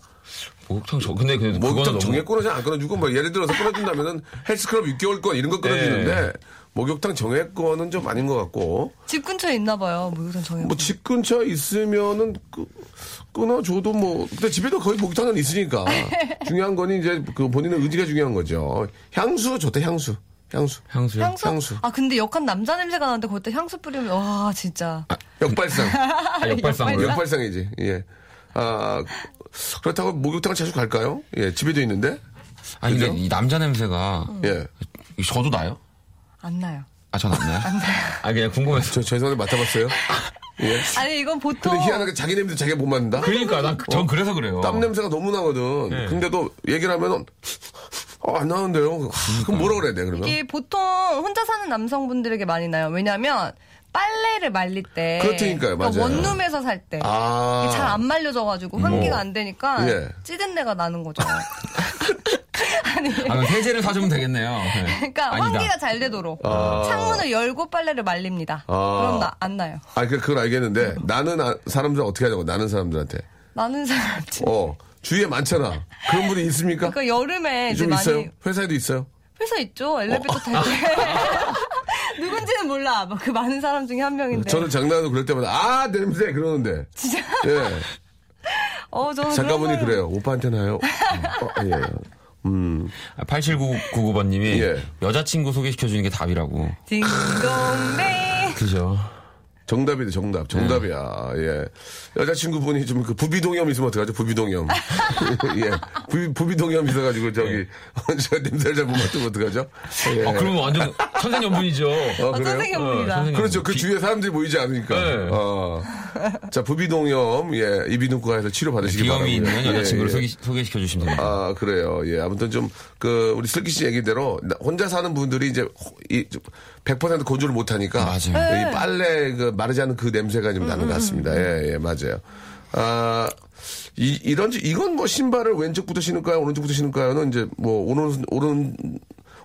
목욕탕 저 근데 그 목욕탕 정액권은 잘안 끊어주고 뭐 예를 들어서 끊어준다면은 헬스클럽 6개월권 이런 거 끊어주는데 네. 목욕탕 정액권은 좀 아닌 것 같고 집 근처에 있나 봐요. 목욕탕 정액권. 뭐집 근처에 있으면은 그, 끊어줘도 뭐 근데 집에도 거의 목욕탕은 있으니까 중요한 거는 이제 그 본인의 의지가 중요한 거죠. 향수 좋다 향수 향수 향수요? 향수? 향수. 아 근데 역한 남자 냄새가 나는데 그때 향수 뿌리면 와 진짜. 역발상 아, 역발상으로요? 역발상이지 예. 아 그렇다고 목욕탕을 자주 갈까요? 예 집에도 있는데 아니 근데 그죠? 이 남자 냄새가 예. 저도 나요? 안 나요. 아, 전 안 나요? 안 나요. 아, 그냥 궁금해서. 저 죄송한데 맡아봤어요. 예. 아니 이건 보통 근데 희한하게 자기 냄새 자기가 못 맡는다? 그러니까, 난, 그- 전 그래서 그래요. 땀 냄새가 너무 나거든. 네. 근데도 얘기를 하면은, 어, 안 나는데요? 그럼 뭐라 그래야 돼, 그러면? 이게 보통 혼자 사는 남성분들에게 많이 나요. 왜냐면 빨래를 말릴 때 그렇다니까요, 그러니까 맞아요. 원룸에서 살 때 아. 잘안 말려져가지고 환기가 안 되니까 예. 찌든 내가 나는 거죠. 아니 아, 세제를 사주면 되겠네요. 네. 그러니까 아니다. 환기가 잘 되도록 아. 창문을 열고 빨래를 말립니다. 아. 그럼 나, 안 나요. 아, 그, 그건 알겠는데, 나는 아- 사람들 어떻게 하자고, 나는 사람들한테. 나는 사람 진 어, 주위에 많잖아. 그런 분이 있습니까? 그러니까 여름에 이제 좀 많이 있어요? 회사에도 있어요? 회사 있죠 엘리베이터 탈 때. 누군지는 몰라. 뭐그 많은 사람 중에 한 명인데. 저는 장난으로 그럴 때마다, 아, 냄새! 그러는데. 진짜. 예. 어, 저는 작가분이 그런 걸- 그래요. 오빠한테 나요? 어, 예. 음. 8799번님이 예. 여자친구 소개시켜주는 게 답이라고. 딩동댕. 그죠? 정답이네, 정답. 정답이야. 예. 여자친구분이 좀 그 부비동염 있으면 어떡하죠? 부비동염. 예. 부비, 부비동염 있어가지고 저기, 제가 냄새를 잘못 맡으면 어떡하죠? 예. 아, 그러면 완전 천생연분이죠. 어, 어, 그래요? 선생님입니다. 어. 그렇죠. 그 비- 주위에 사람들이 모이지 않으니까. 네. 어. 자, 부비동염, 예, 이비인후과에서 치료 받으시기 비염이 바라고요. 있는 여자친구를 예, 예. 소개, 소개 시켜주시면 됩니다. 아, 그래요. 예. 아무튼 좀, 그, 우리 슬기 씨 얘기대로, 나- 혼자 사는 분들이 이제, 호- 이, 좀100% 건조를 못 하니까. 맞아요. 이 빨래, 그, 마르지 않은 그 냄새가 좀 나는 것 같습니다. 예, 예, 맞아요. 아, 이, 이런, 이건 뭐 신발을 왼쪽부터 신을까요? 오른쪽부터 신을까요?는 이제 뭐, 오른, 오른,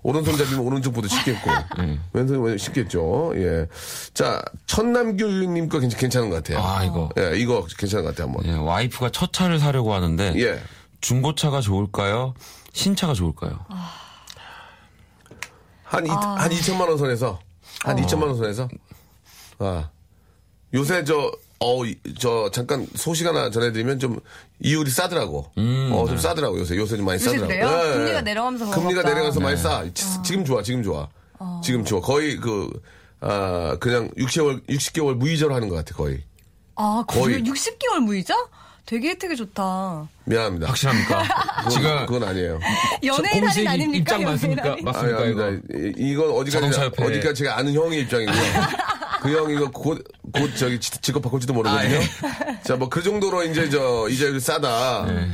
오른손잡이면 오른쪽부터 신겠고, 왼손, 왼 신겠죠. 예. 자, 천남규님 거 괜찮, 괜찮은 것 같아요. 아, 이거. 예, 이거 괜찮은 것 같아요, 한번. 예, 와이프가 첫 차를 사려고 하는데 예. 중고차가 좋을까요? 신차가 좋을까요? 한, 이, 아. 한 2천만 원 선에서 한 어. 2천만 원 선에서 아 요새 저 어, 이- 저, 잠깐 소식 하나 전해드리면 좀 이율이 싸더라고. 어, 좀 싸더라고, 요새. 요새 좀 많이 요새 싸더라고. 그래요? 예, 예. 금리가 내려가면서 금리가. 내려가서 많이 네. 싸. 지- 지금 좋아, 지금 좋아. 지금 좋아. 거의 그, 아, 그냥 6개월, 60개월 무이자로 하는 것 같아, 거의. 아, 거의. 거의 60개월 무이자? 되게 혜택이 좋다. 미안합니다. 확실합니까? 그건, 지금 그건 아니에요. 연예인 할인 아닙니까? 입장 맞습니까? 아니. 이- 이건 어디까지. 어디까지 제가 아는 형의 입장이고요. 그 형 이거 곧, 곧 저기 지- 직업 바꿀지도 모르거든요. 아, 예. 자, 뭐 그 정도로 이제 저, 이자율이 싸다. 네.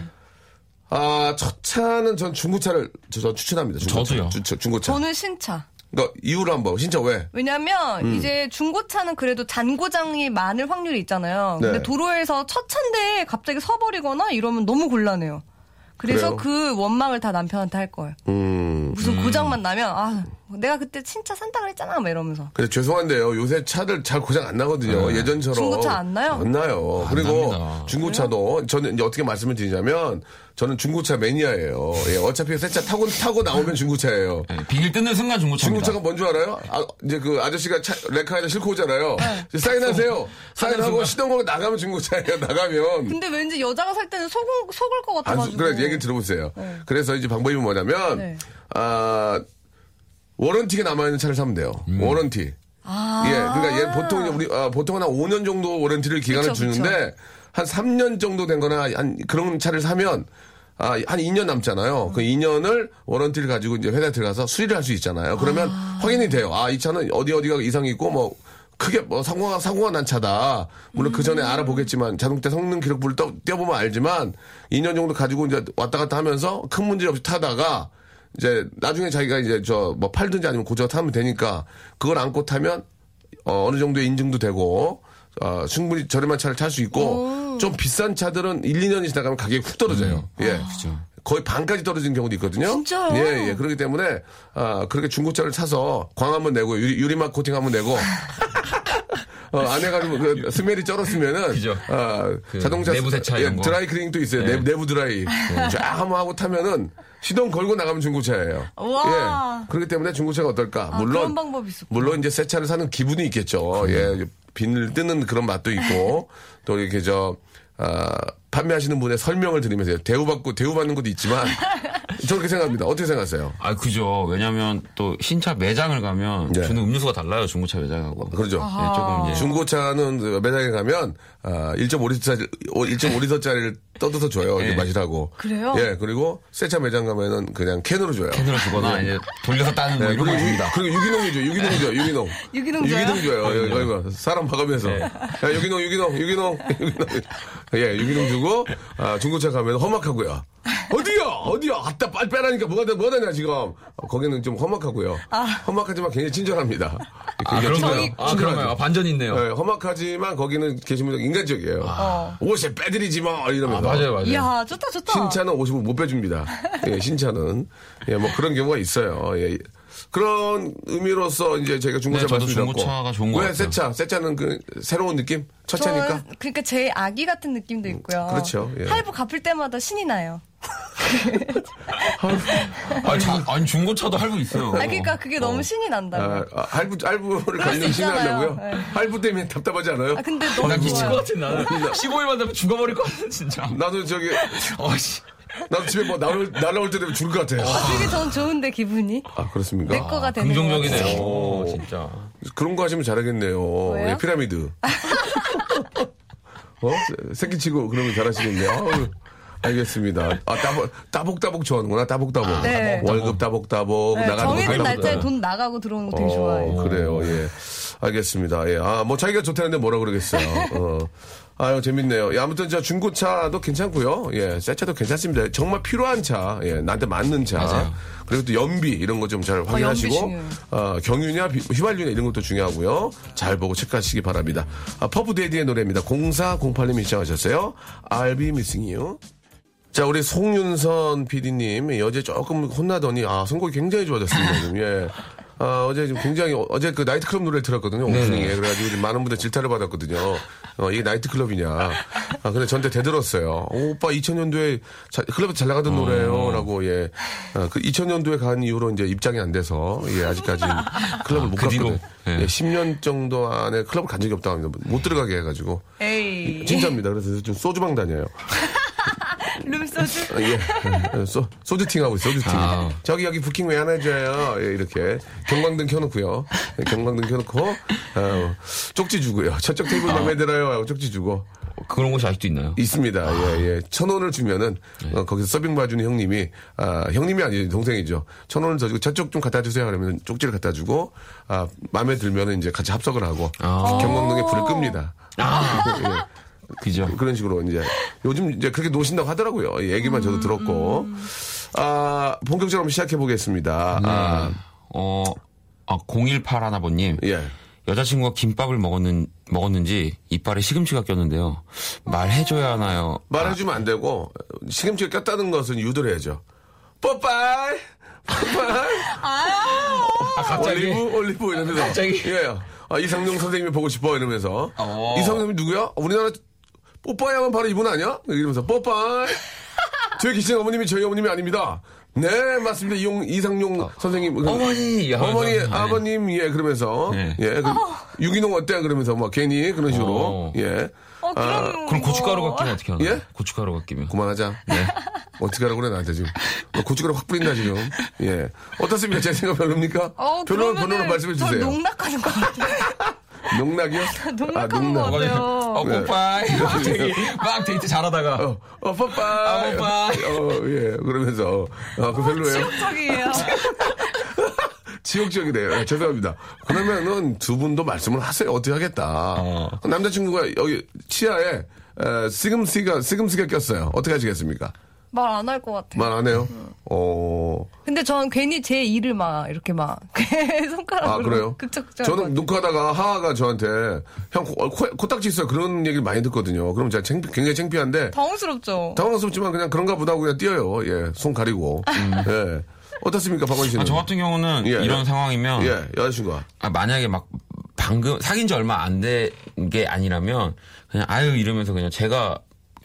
아, 첫 차는 전 중고차를 저, 저 추천합니다. 중고차. 저도요. 주- 저- 중고차. 저는 신차. 그러니까 이유를 한번, 진짜 왜? 왜냐면 음. 이제 중고차는 그래도 잔고장이 많을 확률이 있잖아요. 네. 근데 도로에서 첫 차인데 갑자기 서버리거나 이러면 너무 곤란해요. 그래서 그래요? 그 원망을 다 남편한테 할 거예요. 음. 무슨 고장만 나면 아 내가 그때 신차 산다 그랬잖아 막 이러면서. 근데 죄송한데요. 요새 차들 잘 고장 안 나거든요. 예전처럼. 중고차 안 나요? 안 나요. 안 그리고 납니다. 중고차도 저는 이제 어떻게 말씀을 드리냐면 저는 중고차 매니아예요. 예, 어차피 새 차 타고 타고 나오면 중고차예요. 예, 비닐 뜯는 순간 중고차입니다. 중고차가 뭔 줄 알아요? 아, 이제 그 아저씨가 차, 레카에다 싣고 오잖아요. 이제 사인하세요. 사인하고 순간. 시동 걸고 나가면 중고차예요. 나가면. 근데 왠지 여자가 살 때는 속을 속을 것 안, 같아가지고. 그래, 얘기 들어보세요. 그래서 이제 방법이 뭐냐면, 네. 아, 워런티가 남아있는 차를 사면 돼요. 워런티. 아. 예, 그러니까 얘 보통 이제 우리, 아, 보통은 한 5년 정도 워런티를 기간을 그쵸, 그쵸. 주는데, 한 3년 정도 된 거나 한 그런 차를 사면, 아, 한 2년 남잖아요. 그 2년을 워런티를 가지고 이제 회사에 들어가서 수리를 할 수 있잖아요. 그러면 확인이 돼요. 아, 이 차는 어디 어디가 이상이 있고 뭐 크게 뭐 사고가 사고가 난 차다. 물론 그 전에 알아보겠지만 자동차 성능 기록부를 떠, 띄워보면 알지만 2년 정도 가지고 이제 왔다 갔다 하면서 큰 문제 없이 타다가 이제 나중에 자기가 이제 저 뭐 팔든지 아니면 고쳐 타면 되니까 그걸 안고 타면 어, 느 정도의 인증도 되고 어, 충분히 저렴한 차를 탈 수 있고 좀 비싼 차들은 1, 2년이 지나가면 가격이 훅 떨어져요. 예. 거의 반까지 떨어지는 경우도 있거든요. 진짜요? 예, 예. 그렇기 때문에 아, 그렇게 중고차를 사서 광 한번 내고 유리, 유리막 코팅 한번 내고 어, 안에가 좀 그 smell이 쩔었으면은 그죠. 아, 그 자동차 내부 세차 예. 드라이 클리닝도 있어요. 네. 내, 부 드라이 쫙 한번 하고 타면은 시동 걸고 나가면 중고차예요. 우와. 예. 그렇기 때문에 중고차가 어떨까? 아, 물론 그런 방법이 있었구나. 물론 이제 새 차를 사는 기분이 있겠죠. 예. 비닐 뜯는 그런 맛도 있고 또 이렇게 저 아, 판매하시는 분의 설명을 들으면서 대우받고 대우받는 것도 있지만 저렇게 생각합니다. 어떻게 생각하세요? 아, 그죠. 왜냐면 또 신차 매장을 가면 네. 주는 음료수가 달라요, 중고차 매장하고. 그러죠. 예, 조금, 예. 중고차는 그 매장에 가면 아, 1.5리터짜리 1.5리터짜리를 떠들어서 줘요. 이게 예. 마시라고. 그래요? 예. 그리고 새 차 매장 가면은 그냥 캔으로 줘요. 캔으로 주거나 이제 돌려서 따는 뭐 네, 이런 거 줍니다. 그리고 유기농이 죠 유기농 줘. 유기농. 유기농 줘요? 유기농 줘요. 예, 이거, 이거. 사람 봐가면서. 야, 유기농, 유기농, 유기농, 유기농. 예, 유기농 주고, 아, 중고차 가면 험악하고요. 어디야? 아따, 빨리 빼라니까 뭐가, 되- 뭐가 되냐, 지금. 어, 거기는 좀 험악하고요. 험악하지만 굉장히 친절합니다. 아, 굉장히 그런가요? 친절하죠. 아, 그런가요? 아, 반전이 있네요. 네, 험악하지만 거기는 계신 분들 인간적이에요. 옷에 빼드리지 마! 이러면서. 아, 맞아요, 맞아요. 이야, 좋다, 좋다. 신차는 50을 못 빼줍니다. 예, 신차는. 예, 뭐 그런 경우가 있어요. 예. 그런 의미로서 이제 제가 중고차 네, 말씀드렸고. 중고차가 좋은 것왜 같아요. 새 차? 새 차는 그 새로운 느낌? 첫 차니까? 그러니까 제 아기 같은 느낌도 있고요. 그렇죠, 예. 할부 갚을 때마다 신이 나요. 아니, 자- 아니, 중고차도 할부 있어요. 아 그러니까 그게 너무 신이 난다고. 아, 아, 할부, 할부를 갖는 수 신뢰한다고요? 있잖아요. 네. 할부 때문에 답답하지 않아요? 아 근데 너무 나 미칠. 것 같은 나는. 15일만 되면 죽어버릴 것 같은, 진짜. 나도 저기, 어, 씨. 나도 집에 뭐 날아올, 날아올 때 되면 죽을 것 같아요. 되게 전 좋은데 기분이 아, 그렇습니까? 내 거가 되는 것 긍정적이네요. 같아요. 오, 진짜. 그런 거 하시면 잘하겠네요. 뭐예요? 예, 피라미드. 어? 새끼 치고 그러면 잘하시겠네요. 아유, 알겠습니다. 아, 따복, 따복따복 좋아하는구나, 따복따복. 네. 월급 따복따복, 네, 나가는 거 정해진. 날짜에 돈 나가고 들어오는 거 되게 어, 좋아해요. 그래요, 예. 알겠습니다. 예. 아, 뭐 자기가 좋다는데 뭐라 그러겠어요. 어. 아유, 재밌네요. 예, 아무튼 저 중고차도 괜찮고요. 예, 새 차도 괜찮습니다. 정말 필요한 차, 예, 나한테 맞는 차. 맞아요. 그리고 또 연비 이런 거 좀 잘 확인하시고, 중요해요. 어, 경유냐, 비- 휘발유냐 이런 것도 중요하고요. 잘 보고 체크하시기 바랍니다. 아, 퍼브데이디의 노래입니다. 0408님이 시청하셨어요. I'll be missing you. 자, 우리 송윤선 PD님, 어제 조금 혼나더니, 아, 선곡이 굉장히 좋아졌습니다. 예. 아, 어제 좀 굉장히, 어제 그 나이트클럽 노래를 들었거든요, 오프닝에. 그래가지고 지금 많은 분들 질타를 받았거든요. 어, 이게 나이트클럽이냐. 아, 근데 저한테 대들었어요. 오, 오빠 2000년도에 클럽에서 잘 나가던 노래예요 라고, 예. 아, 그 2000년도에 간 이후로 이제 입장이 안 돼서, 예, 아직까지 클럽을 못 그? 갔거든요. 예. 예, 10년 정도 안에 클럽을 간 적이 없다고 합니다. 못 들어가게 해가지고. 에이 진짜입니다. 그래서 좀 소주방 다녀요. 룸소주 아, 예. 소, 소주팅 하고 있어요, 소주팅. 아. 저기 여기 부킹 왜 안 해줘요? 예, 이렇게. 경광등 켜놓고요. 예, 경광등 켜놓고, 어, 쪽지 주고요. 저쪽 테이블 마음에 들어요. 하고 쪽지 주고. 그런 곳이 아직도 있나요? 있습니다. 예, 예. 천 원을 주면은, 어, 거기서 서빙 봐주는 형님이, 아, 형님이 아니죠. 동생이죠. 천 원을 더 주고, 저쪽 좀 갖다 주세요. 그러면 쪽지를 갖다 주고, 아, 마음에 들면은 이제 같이 합석을 하고, 아. 경광등에 불을 끕니다. 예. 그죠. 그런 식으로 이제 요즘 이제 그렇게 노신다고 하더라고요. 이 얘기만 저도 들었고. 아, 본격적으로 시작해 보겠습니다. 아, 어, 아, 018 하나버님. 예. 여자친구가 김밥을 먹었는, 먹었는지 이빨에 시금치가 꼈는데요. 말해줘야 하나요? 말해주면 안 되고, 시금치가 꼈다는 것은 유도를 해야죠. 뽀빠이! 뽀빠이! 아, 갑자기. 올리브, 올리브 이러면서. 갑자기. 예. 아, 이상용 선생님이 보고 싶어 이러면서. 어. 이상용 선생님 누구야? 우리나라 뽀빠이 하면 바로 이분 아니야? 이러면서 뽀빠이! 뒤에 계신 어머님이 저희 어머님이 아닙니다. 네, 맞습니다. 이용, 이상용 선생님. 그- 어머니! 어머니, 네. 아버님, 예, 그러면서. 네. 예, 그, 유기농 어때? 그러면서 막 괜히 그런 식으로. 어. 예. 어 그럼 그럼 고춧가루가 뭐. 끼면 어떻게 하나요? 예? 고춧가루가 끼면. 그만하자. 네. 어떻게 하라고 그래, 나한테 지금. 너 고춧가루 확 뿌린다, 지금. 예. 어떻습니까? 제 생각 별로입니까? 어, 별로, 별로로 말씀해 저 주세요. 농락하는 것 같아요. 농락이요? 농락하는 것 같아요. 어, 네. 뽀빠이. 갑자기 막 데이트 잘하다가. 어, 어, 뽀빠이. 아, 뽀빠이. 어, 예. 그러면서. 아, 그 별로예요? 지역적이에요. 지역적이래요. 예, 죄송합니다. 그러면은 두 분도 말씀을 하세요. 어떻게 하겠다. 어. 남자친구가 여기 치아에 에, 시금치가, 시금치가 꼈어요. 어떻게 하시겠습니까? 말 안 할 것 같아요. 말 안 해요? 어. 근데 전 괜히 제 일을 막 이렇게 막 손가락으로 아, 그래요? 극적극적. 저는 녹화하다가 하하가 저한테 형 코, 코, 코딱지 있어요. 그런 얘기를 많이 듣거든요. 그럼 제가 창피, 굉장히 창피한데 당황스럽죠. 당황스럽지만 그냥 그런가 보다 하고 그냥 뛰어요. 예. 손 가리고. 예. 어떻습니까, 박원 씨는? 아, 저 같은 경우는 예, 이런 예. 상황이면 예, 여자친구가. 아, 만약에 막 방금 사귄 지 얼마 안 된 게 아니라면 그냥 아유 이러면서 그냥 제가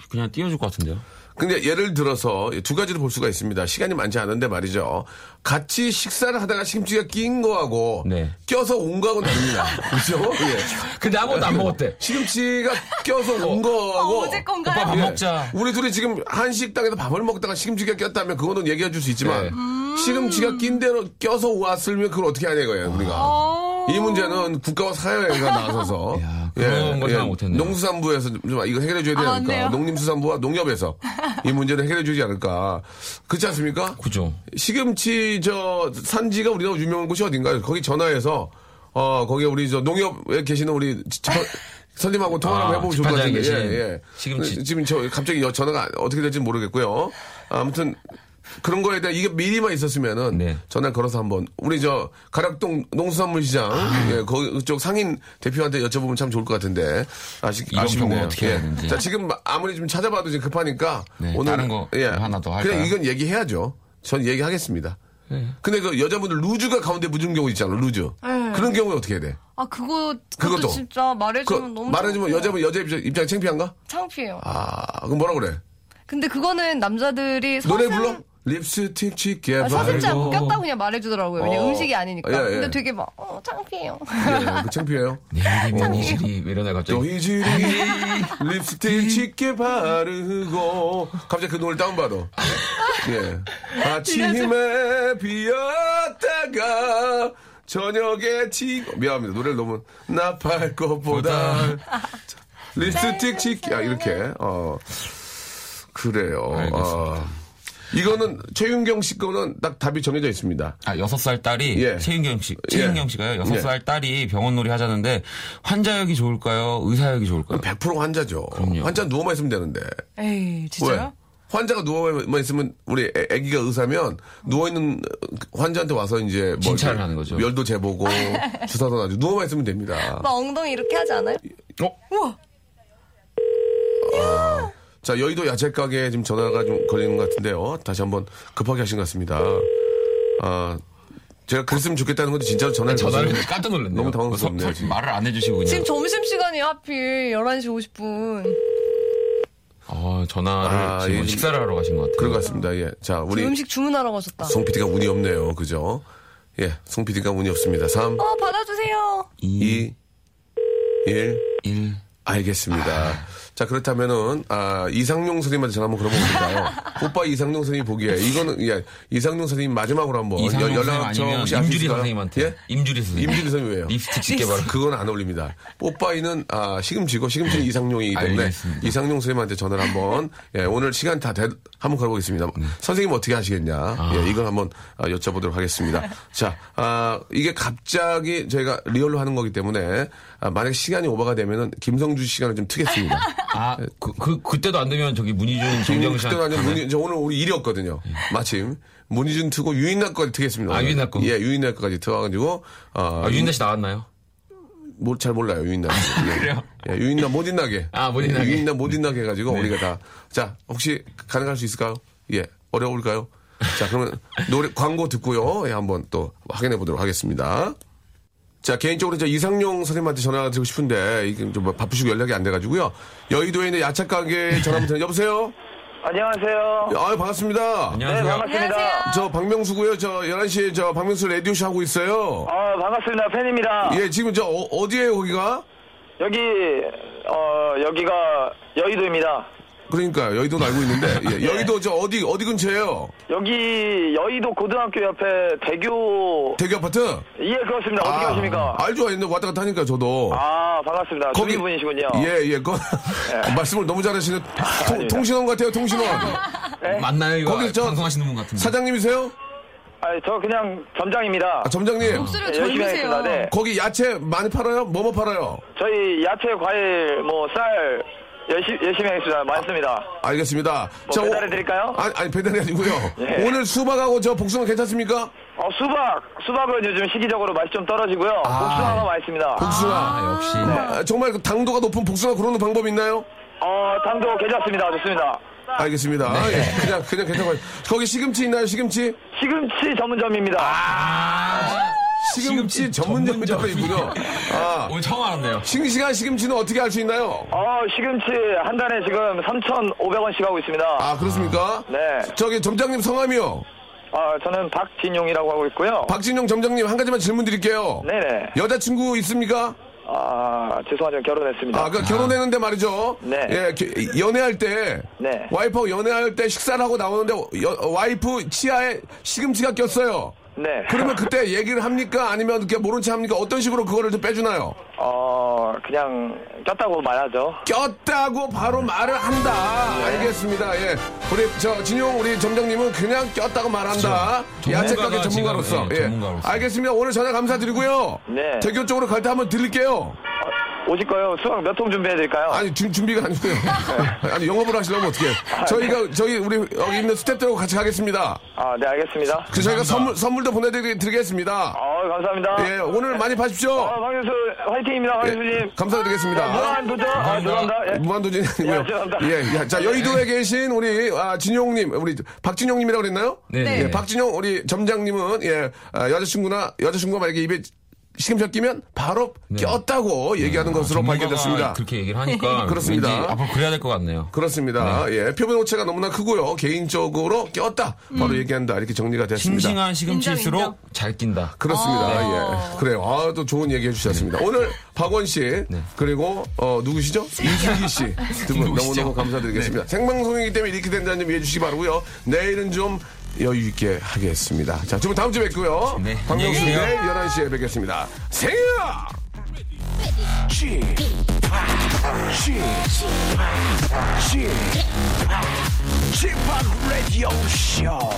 그냥 띄워줄 것 같은데요. 근데 예를 들어서 두 가지를 볼 수가 있습니다. 시간이 많지 않은데 말이죠. 같이 식사를 하다가 시금치가 낀 거하고 네. 껴서 온 거하고는 다릅니다. 그렇죠? 예. 근데 아무것도 안 먹었대. 시금치가 껴서 온 거하고 아, 어제 건가요? 오빠 밥 예. 먹자. 우리 둘이 지금 한 식당에서 밥을 먹다가 시금치가 꼈다면 그거는 얘기해 줄 수 있지만 네. 음. 시금치가 낀 대로 껴서 왔으면 그걸 어떻게 하냐 이거예요, 우리가. 어. 이 문제는 국가와 사회가 나서서 야, 그런 걸 생각 못했네요. 농수산부에서 좀 이거 해결해 줘야 되지 아, 않을까. 농림수산부와 농협에서 이 문제를 해결해 주지 않을까. 그렇지 않습니까? 그죠. 시금치 저 산지가 우리나라 유명한 곳이 어딘가요? 거기 전화해서 어 거기 우리 저 농협에 계시는 우리 저- 선생님하고 통화를 아, 한번 해보면 좋을 것 같은데. 예, 예. 시금치. 지금 저 갑자기 여- 전화가 어떻게 될지 모르겠고요. 아무튼 그런 거에 대한 이게 미리만 있었으면은 네. 전화 걸어서 한번 우리 저 가락동 농수산물 시장 아. 예, 거기 그쪽 상인 대표한테 여쭤보면 참 좋을 것 같은데 아쉽 아쉽네요. 어떻게 해야 되는지. 자 지금 아무리 좀 찾아봐도 지금 급하니까 네, 오늘 다른 거 하나 더 할까요? 그냥 이건 얘기해야죠. 전 얘기하겠습니다. 네. 근데 그 여자분들 루즈가 가운데 묻은 경우 있잖아, 루즈. 네. 그런 경우에 어떻게 해야 돼? 아 그거 그것도 그것도. 진짜 그 말해주면 너무 말해주면. 여자분 여자 입장, 입장에 창피한가? 창피해요. 아, 그럼 뭐라 그래? 근데 그거는 남자들이 노래 서슴- 불러? 립스틱 짙게 아, 서슴지 않고. 꼈다고 그냥 말해주더라고요. 왜냐 어. 음식이 아니니까. 예, 예. 근데 되게 막 어, 창피해요. 예, 그 창피해요. 내일이면 이슬이 이러다 갑자기 또 이슬이 립스틱 짙게 바르고 갑자기 그 노래 다운받아. 예. 아침에 비었다가 저녁에 지 미안합니다. 노래를 너무 나팔 것보다 립스틱 짙게 아 이렇게 어 그래요. 알겠습니다. 어. 이거는 최윤경 씨 거는 딱 답이 정해져 있습니다. 아, 여섯 살 딸이, 예. 최윤경 씨, 최윤경 예. 씨가요, 여섯 예. 살 딸이 병원 놀이 하자는데, 환자역이 좋을까요? 의사역이 좋을까요? 100% 환자죠. 그럼요. 환자 누워만 있으면 되는데. 에이 진짜요? 환자가 누워만 있으면 우리 애- 애기가 의사면 누워 있는 환자한테 와서 이제 뭐 진찰을 이렇게 하는 거죠. 열도 재보고 주사도 놔주고 누워만 있으면 됩니다. 막 엉덩이 이렇게 하지 않아요? 어? 우와. 자 여의도 야채 가게에 지금 전화가 좀 걸리는 것 같은데요. 다시 한번 급하게 하신 것 같습니다. 아 제가 그랬으면 좋겠다는 건데 진짜로 전화를 전화를 거셔서 깜짝 놀랐네요. 너무 당황스럽네요, 서- 서- 지금. 말을 안 해주시고 그냥. 지금 점심시간이 하필 11시 50분. 어, 전화를 아, 지금 예, 식사를 하러 가신 것 같아요. 그런 것 같습니다. 예, 자 우리 음식 주문하러 가셨다. 송 PD가 운이 없네요. 그죠? 예, 송 PD가 운이 없습니다. 3, 어 받아주세요. 2, 1. 1. 알겠습니다. 자, 그렇다면은, 아, 이상용 선생님한테 전화 한번 걸어보겠습니다요. 오빠 이상용 선생님 보기에, 이거는, 예, 이상용 선생님 마지막으로 한번 이상용 연- 연락처 혹시 임주리? 선생님한테. 예? 임주리 선생님. 임주리 선생님 왜요? 립스틱 짙게 바르 그건 안 어울립니다. 뽀빠이는 아, 시금치고 시금치는 이상용이기 때문에 알겠습니다. 이상용 선생님한테 전화를 한번 예, 오늘 시간 다 돼, 한번 걸어보겠습니다. 선생님 어떻게 하시겠냐? 예, 이건 한번 아, 여쭤보도록 하겠습니다. 자, 아, 이게 갑자기 저희가 리얼로 하는 거기 때문에 아, 만약 시간이 오버가 되면은 김성주 시간을 좀 트겠습니다. 아, 그, 그, 그때도 안 되면 저기 문희준, 정경 씨. 그때가 아니라 문희, 저 오늘 우리 일이었거든요. 마침 문희준 트고 유인나 거까지 트겠습니다. 아. 유인나 거. 예, 유인나 거까지 트와가지고 아, 아, 유인나 씨 나왔나요? 뭐, 잘 몰라요, 유인나. 예. 그래요? 예, 유인나 못 인나게. 아, 못 인나게. 예, 유인나 못 인나게 해가지고, 네. 우리가 다. 자, 혹시 가능할 수 있을까요? 예, 어려울까요? 자, 그러면 노래, 광고 듣고요. 예, 한번 또 확인해 보도록 하겠습니다. 자, 개인적으로 저 이상용 선생님한테 전화 드리고 싶은데, 이게 좀 바쁘시고 연락이 안 돼가지고요. 여의도에 있는 야채 가게 전화 한번 드려 여보세요? 안녕하세요. 아유, 반갑습니다. 네, 안녕하세요. 반갑습니다. 안녕하세요. 저 박명수고요. 저 11시에 저 박명수 라디오쇼 하고 있어요. 아, 반갑습니다. 팬입니다. 예, 지금 저 어, 디에요 거기가? 여기, 어, 여기가 여의도입니다. 그러니까 여의도는 알고 있는데 예, 여의도 저 어디 어디 근처예요? 여기 여의도 고등학교 옆에 대교, 대교 아파트? 예, 그렇습니다. 어떻게 아십니까? 알죠, 근데 왔다 갔다 하니까 저도. 아, 반갑습니다. 거기- 주민분이시군요. 예, 예, 거, 말씀을 너무 잘하시네. 통. 통신원 같아요, 통신원. 맞나요? 이거 거기 저- 방송하시는 분 같은데. 사장님이세요? 아, 저 그냥 점장입니다. 아, 점장님. 목소리가 예, 젊으세요. 네. 거기 야채 많이 팔아요? 뭐뭐 팔아요? 저희 야채, 과일, 뭐, 쌀, 열심히, 열심히 하겠습니다. 많습니다. 알겠습니다. 뭐 배달해 드릴까요? 아니, 아니, 배달이 아니고요. 예. 오늘 수박하고 저 복숭아 괜찮습니까? 어, 수박, 수박은 요즘 시기적으로 맛이 좀 떨어지고요. 아. 복숭아가 맛있습니다. 복숭아. 아, 역시. 아, 정말 그 당도가 높은 복숭아 고르는 방법 있나요? 어, 당도 괜찮습니다. 좋습니다. 알겠습니다. 네. 예, 그냥, 그냥 괜찮아요. 거기 시금치 있나요, 시금치? 시금치 전문점입니다. 시금치 시금치 전문점이 따로 전문점이. 있군요. 아, 오늘 처음 알았네요. 싱싱한 시금치는 어떻게 알수 있나요? 어, 시금치 한 단에 지금 3,500원씩 하고 있습니다. 아, 그렇습니까? 네. 저기 점장님 성함이요. 아, 저는 박진용이라고 하고 있고요. 박진용 점장님 한 가지만 질문 드릴게요. 네네. 여자친구 있습니까? 아, 죄송하지만 결혼했습니다. 아, 그 결혼했는데 말이죠. 네. 예, 게- 연애할 때. 네. 와이프하고 연애할 때 식사를 하고 나오는데 여- 와이프 치아에 시금치가 꼈어요. 네. 그러면 그때 얘기를 합니까? 아니면 이렇게 모른 체 합니까? 어떤 식으로 그거를 좀 빼주나요? 어, 그냥 꼈다고 말하죠. 꼈다고 바로 말을 한다. 네. 알겠습니다. 예. 우리 저 진용 우리 점장님은 그냥 꼈다고 말한다. 그렇죠. 야채 가게 전문가로서. 예, 예. 전문가로서. 알겠습니다. 오늘 전화 감사드리고요. 네. 대교 쪽으로 갈 때 한번 들릴게요. 오실 거예요? 수박 몇통 준비해드릴까요? 아니 준, 준비가 아니고요. 아니 영업을 하시려면 어떻게? 저희가 저희 우리 여기 있는 스태프들하고 같이 가겠습니다. 아, 네, 알겠습니다. 그 저희가 선물 선물도 보내드리겠습니다. 아, 감사합니다. 예, 오늘 많이 봐십시오. 아, 황윤수 화이팅입니다, 황윤수님. 예, 감사드리겠습니다. 무한 도전. 아, 죄송합니다. 예. 무한도전이 아니고요. 예, 죄송합니다. 예, 야, 자, 여의도에 계신 우리, 아, 진용님, 우리, 박진용님이라고 그랬나요? 네. 네. 예, 박진용, 우리 점장님은, 예, 아, 여자친구나, 여자친구가 만약에 입에 시금치 끼면 바로 꼈다고 얘기하는 것으로 네. 아, 전문가가 밝혀졌습니다. 그렇게 얘기를 하니까 그렇습니다. 왠지 앞으로 그래야 될 것 같네요. 그렇습니다. 네. 예, 표본 오차가 너무나 크고요. 개인적으로 꼈다. 바로 얘기한다. 이렇게 정리가 됐습니다. 싱싱한 시금치일수록 인정, 잘 낀다. 그렇습니다. 예. 그래요. 아, 또 좋은 얘기 해주셨습니다. 오늘 박원 씨, 그리고, 어, 누구시죠? 이슬기 씨. 두 분? 너무너무 감사드리겠습니다. 생방송이기 때문에 이렇게 된다는 점 이해해 주시기 바라고요 내일은 좀 여유 있게 하겠습니다. 자, 두 분 다음 주에 뵙고요. 네, 박명수 내일 계세요. 11시에 뵙겠습니다. 생일아! G, G, G, G, G, Radio Show.